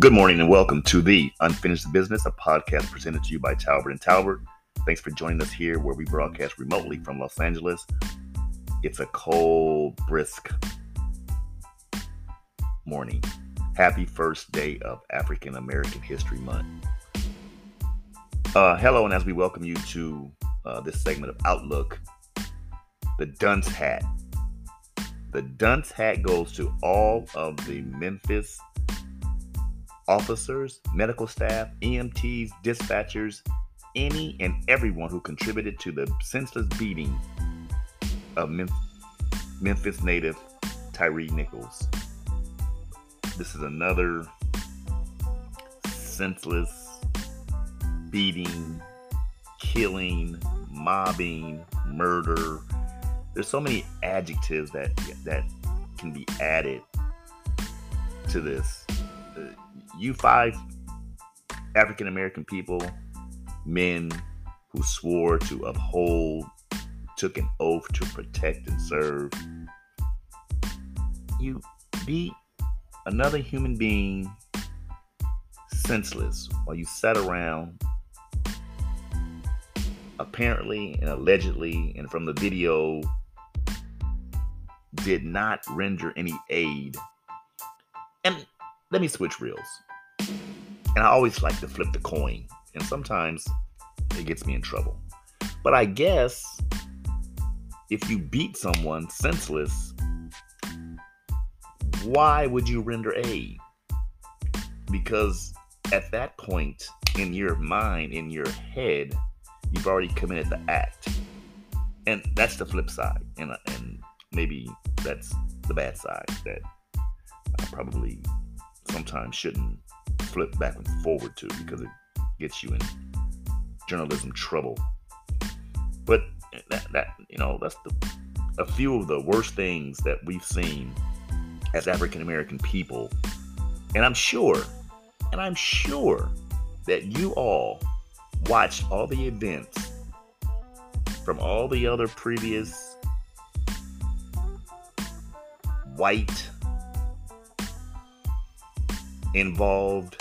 Good morning and welcome to the Unfinished Business, a podcast presented to you by Talbert and Talbert. Thanks for joining us here where we broadcast remotely from Los Angeles. It's a cold, brisk morning. Happy first day of African American History Month. Uh, hello, and as we welcome you to uh, this segment of Outlook, the dunce hat. The dunce hat goes to all of the Memphis officers, medical staff, EMTs, dispatchers, any and everyone who contributed to the senseless beating of Memphis native Tyre Nichols. This is another senseless beating, killing, mobbing, murder. There's so many adjectives that that can be added to this you five African American people, men who swore to uphold, took an oath to protect and serve, you beat another human being senseless while you sat around apparently and allegedly and from the video did not render any aid. And let me switch reels and I always like to flip the coin, and sometimes it gets me in trouble. But I guess if you beat someone senseless, why would you render aid? Because at that point in your mind, in your head, you've already committed the act. And that's the flip side. And, and maybe that's the bad side that I probably sometimes shouldn't flip back and forward to because it gets you in journalism trouble. But that, that you know, that's the a few of the worst things that we've seen as African American people. And I'm sure, and I'm sure that you all watched all the events from all the other previous white involved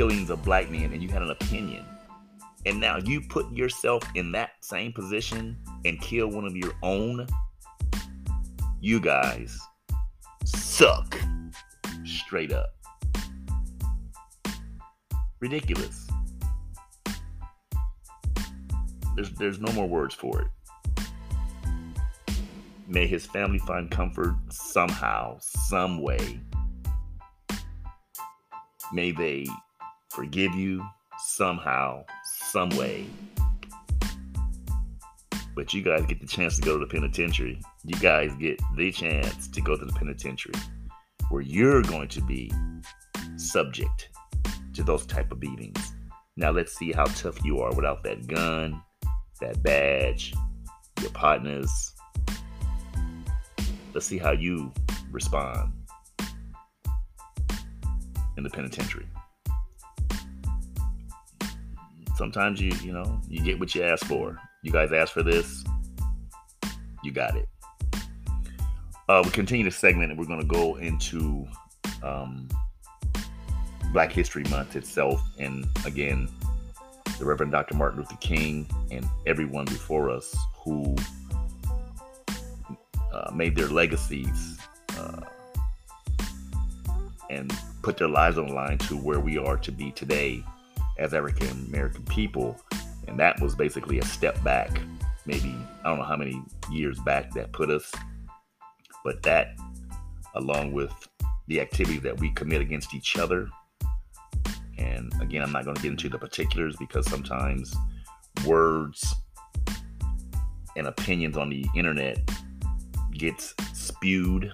killings of black men and you had an opinion and now you put yourself in that same position and kill one of your own you guys suck straight up. Ridiculous. There's there's no more words for it. May his family find comfort somehow some way. May they forgive you somehow, some way. But you guys get the chance to go to the penitentiary. You guys get the chance to go to the penitentiary where you're going to be subject to those type of beatings. Now let's see how tough you are without that gun, that badge, your partners. Let's see how you respond in the penitentiary. Sometimes you, you know, you get what you ask for. You guys asked for this, you got it. Uh, we continue the segment and we're going to go into um, Black History Month itself. And again, the Reverend Dr. Martin Luther King and everyone before us who uh, made their legacies uh, and put their lives on the line to where we are to be today as African American people. And that was basically a step back, maybe, I don't know how many years back that put us. But that, along with the activities that we commit against each other, and again, I'm not going to get into the particulars because sometimes words and opinions on the internet gets spewed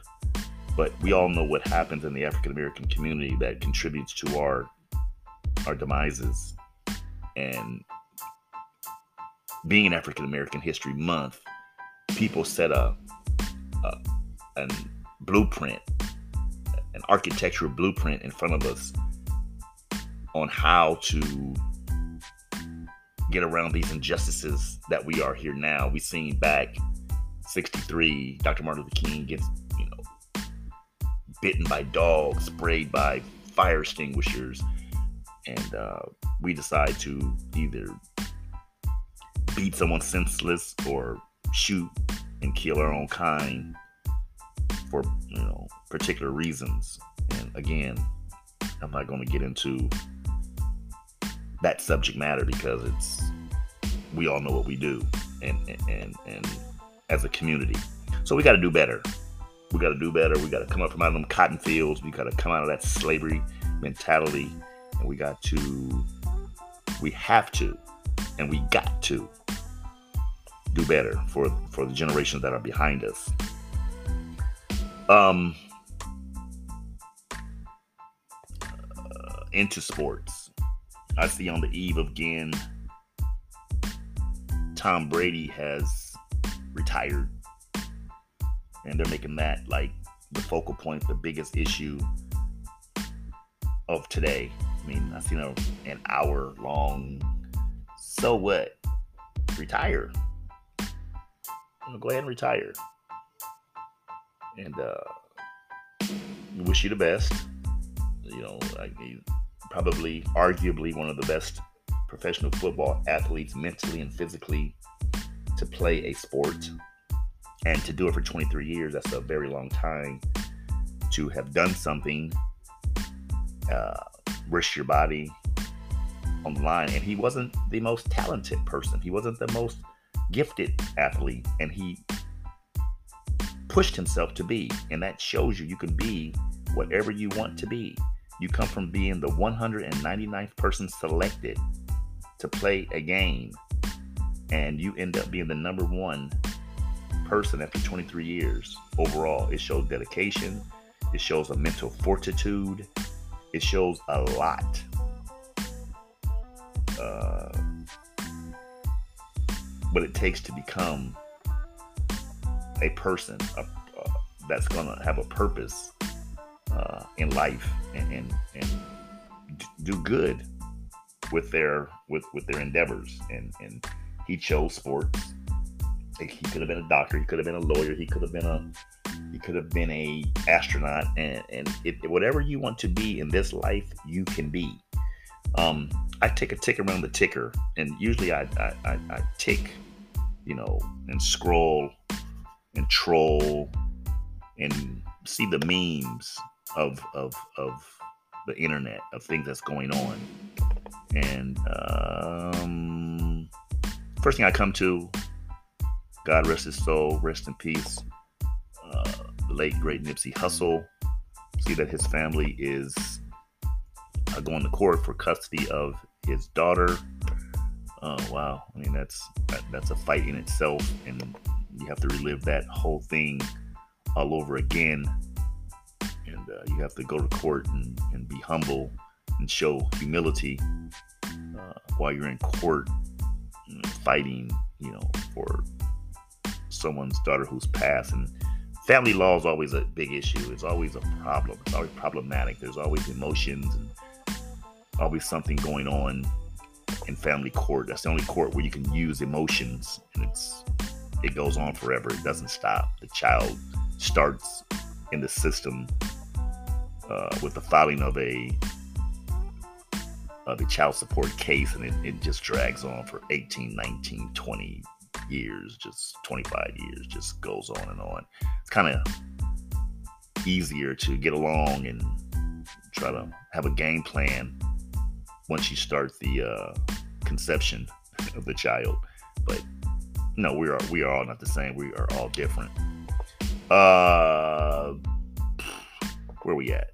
but we all know what happens in the African American community that contributes to our our demises. And being African American History Month, people set a, a blueprint, an architectural blueprint in front of us on how to get around these injustices that we are here now. We've seen back 63, Dr. Martin Luther King gets you know, bitten by dogs, sprayed by fire extinguishers, and uh, we decide to either beat someone senseless or shoot and kill our own kind for you know particular reasons. And again, I'm not going to get into that subject matter because it's we all know what we do and and and as a community. So we got to do better. We got to do better. We got to come up from out of them cotton fields. We got to come out of that slavery mentality, and we got to, we have to, and we got to do better for for the generations that are behind us. Um, uh, into sports, I see on the eve of again, Tom Brady has retired, and they're making that like the focal point, the biggest issue of today. I mean, I seen a, an hour long. So what? Retire know, go ahead and retire. And uh, wish you the best. You know, like probably, arguably, one of the best professional football athletes, mentally and physically, to play a sport and to do it for 23 years. That's a very long time to have done something, uh, risk your body on the line. And he wasn't the most talented person. He wasn't the most gifted athlete and he pushed himself to be. And that shows you you can be whatever you want to be. You come from being the 199th person selected to play a game, and you end up being the number one person after 23 years overall. It shows dedication, it shows a mental fortitude, it shows a lot. Uh, what it takes to become a person a, uh, that's going to have a purpose uh, in life and, and, and do good with their with with their endeavors and and he chose sports he could have been a doctor he could have been a lawyer he could have been a he could have been a astronaut and and it, whatever you want to be in this life you can be um i take a tick around the ticker and usually i i, I, I tick you know, and scroll and troll and see the memes of of of the internet of things that's going on. And um, first thing I come to, God rest his soul, rest in peace. Uh, the late great Nipsey Hussle. See that his family is uh, going to court for custody of his daughter Oh wow! I mean, that's that, that's a fight in itself, and you have to relive that whole thing all over again. And uh, you have to go to court and, and be humble and show humility uh, while you're in court fighting, you know, for someone's daughter who's passed. And family law is always a big issue. It's always a problem. It's always problematic. There's always emotions and always something going on in family court. That's the only court where you can use emotions, and it's it goes on forever. It doesn't stop. The child starts in the system uh, with the filing of a of a child support case, and it, it just drags on for 18, 19, 20 years, just 25 years, just goes on and on. It's kind of easier to get along and try to have a game plan once you start the uh, conception of the child. But no, we are we are all not the same. We are all different. Uh, where we at?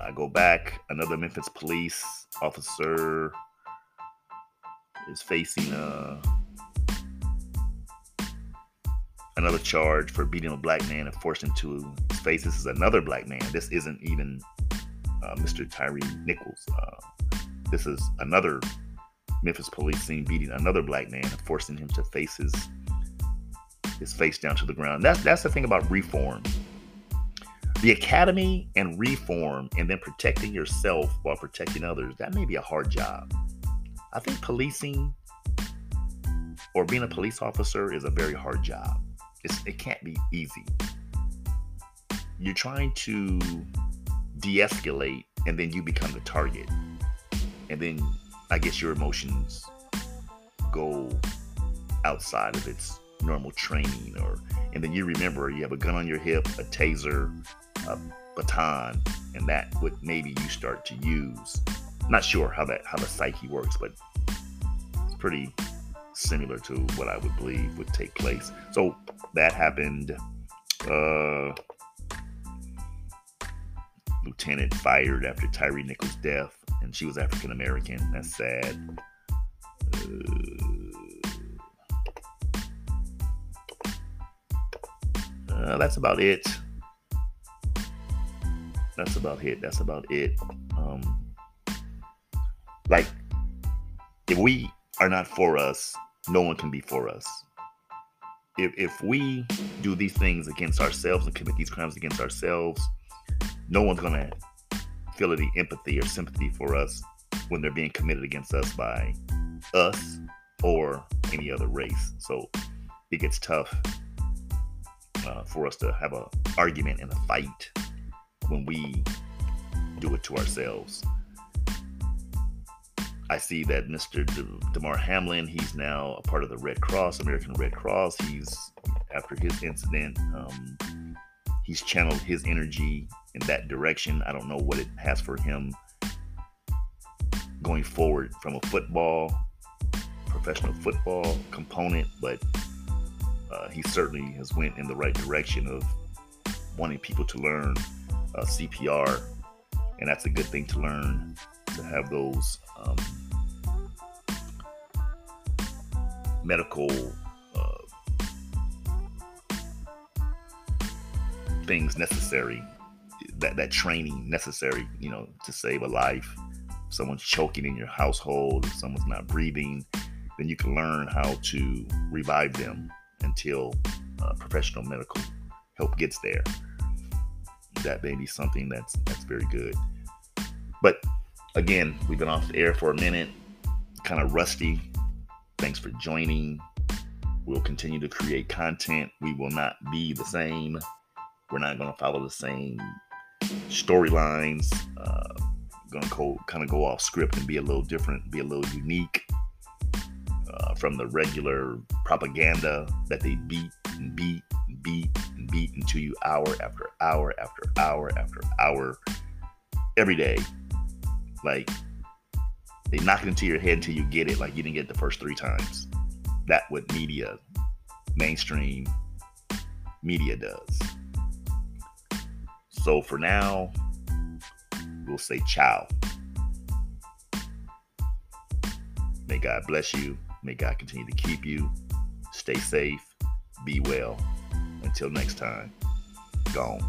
I go back. Another Memphis police officer is facing uh, another charge for beating a black man and forcing him to his face. This is another black man. This isn't even uh, Mr. Tyre Nichols. Uh, this is another Memphis police scene beating another black man and forcing him to face his his face down to the ground. That's that's the thing about reform. The academy and reform, and then protecting yourself while protecting others. That may be a hard job. I think policing or being a police officer is a very hard job. It's, it can't be easy. You're trying to de-escalate, and then you become the target, and then I guess your emotions go outside of its normal training, or and then you remember you have a gun on your hip, a taser, a baton, and that would maybe you start to use. Not sure how that how the psyche works, but it's pretty similar to what I would believe would take place. So that happened. Uh, lieutenant fired after Tyre Nichols' death, and she was African American. That's sad. Uh, uh, that's about it. That's about it. That's about it. Um, like, if we are not for us, no one can be for us. If, if we do these things against ourselves and commit these crimes against ourselves, no one's going to feel any empathy or sympathy for us when they're being committed against us by us or any other race. So it gets tough uh, for us to have an argument and a fight when we do it to ourselves. I see that Mr. De- Damar Hamlin, he's now a part of the Red Cross, American Red Cross. He's after his incident, um, he's channeled his energy in that direction. I don't know what it has for him going forward from a football, professional football component, but uh, he certainly has went in the right direction of wanting people to learn uh, CPR, and that's a good thing to learn to have those um, medical uh, things necessary, that that training necessary, you know, to save a life. If someone's choking in your household, if someone's not breathing, then you can learn how to revive them until uh, professional medical help gets there. That may be something that's that's very good. But again, we've been off the air for a minute, kind of rusty. Thanks for joining. We'll continue to create content. We will not be the same. We're not going to follow the same storylines. Uh, going to kind of go off script and be a little different, be a little unique uh, from the regular propaganda that they beat and beat and beat and beat into you hour after hour after hour after hour every day like they knock it into your head until you get it, like you didn't get the first three times. That what media, mainstream media does. So for now, we'll say ciao. May God bless you. May God continue to keep you. Stay safe. Be well. Until next time, gone.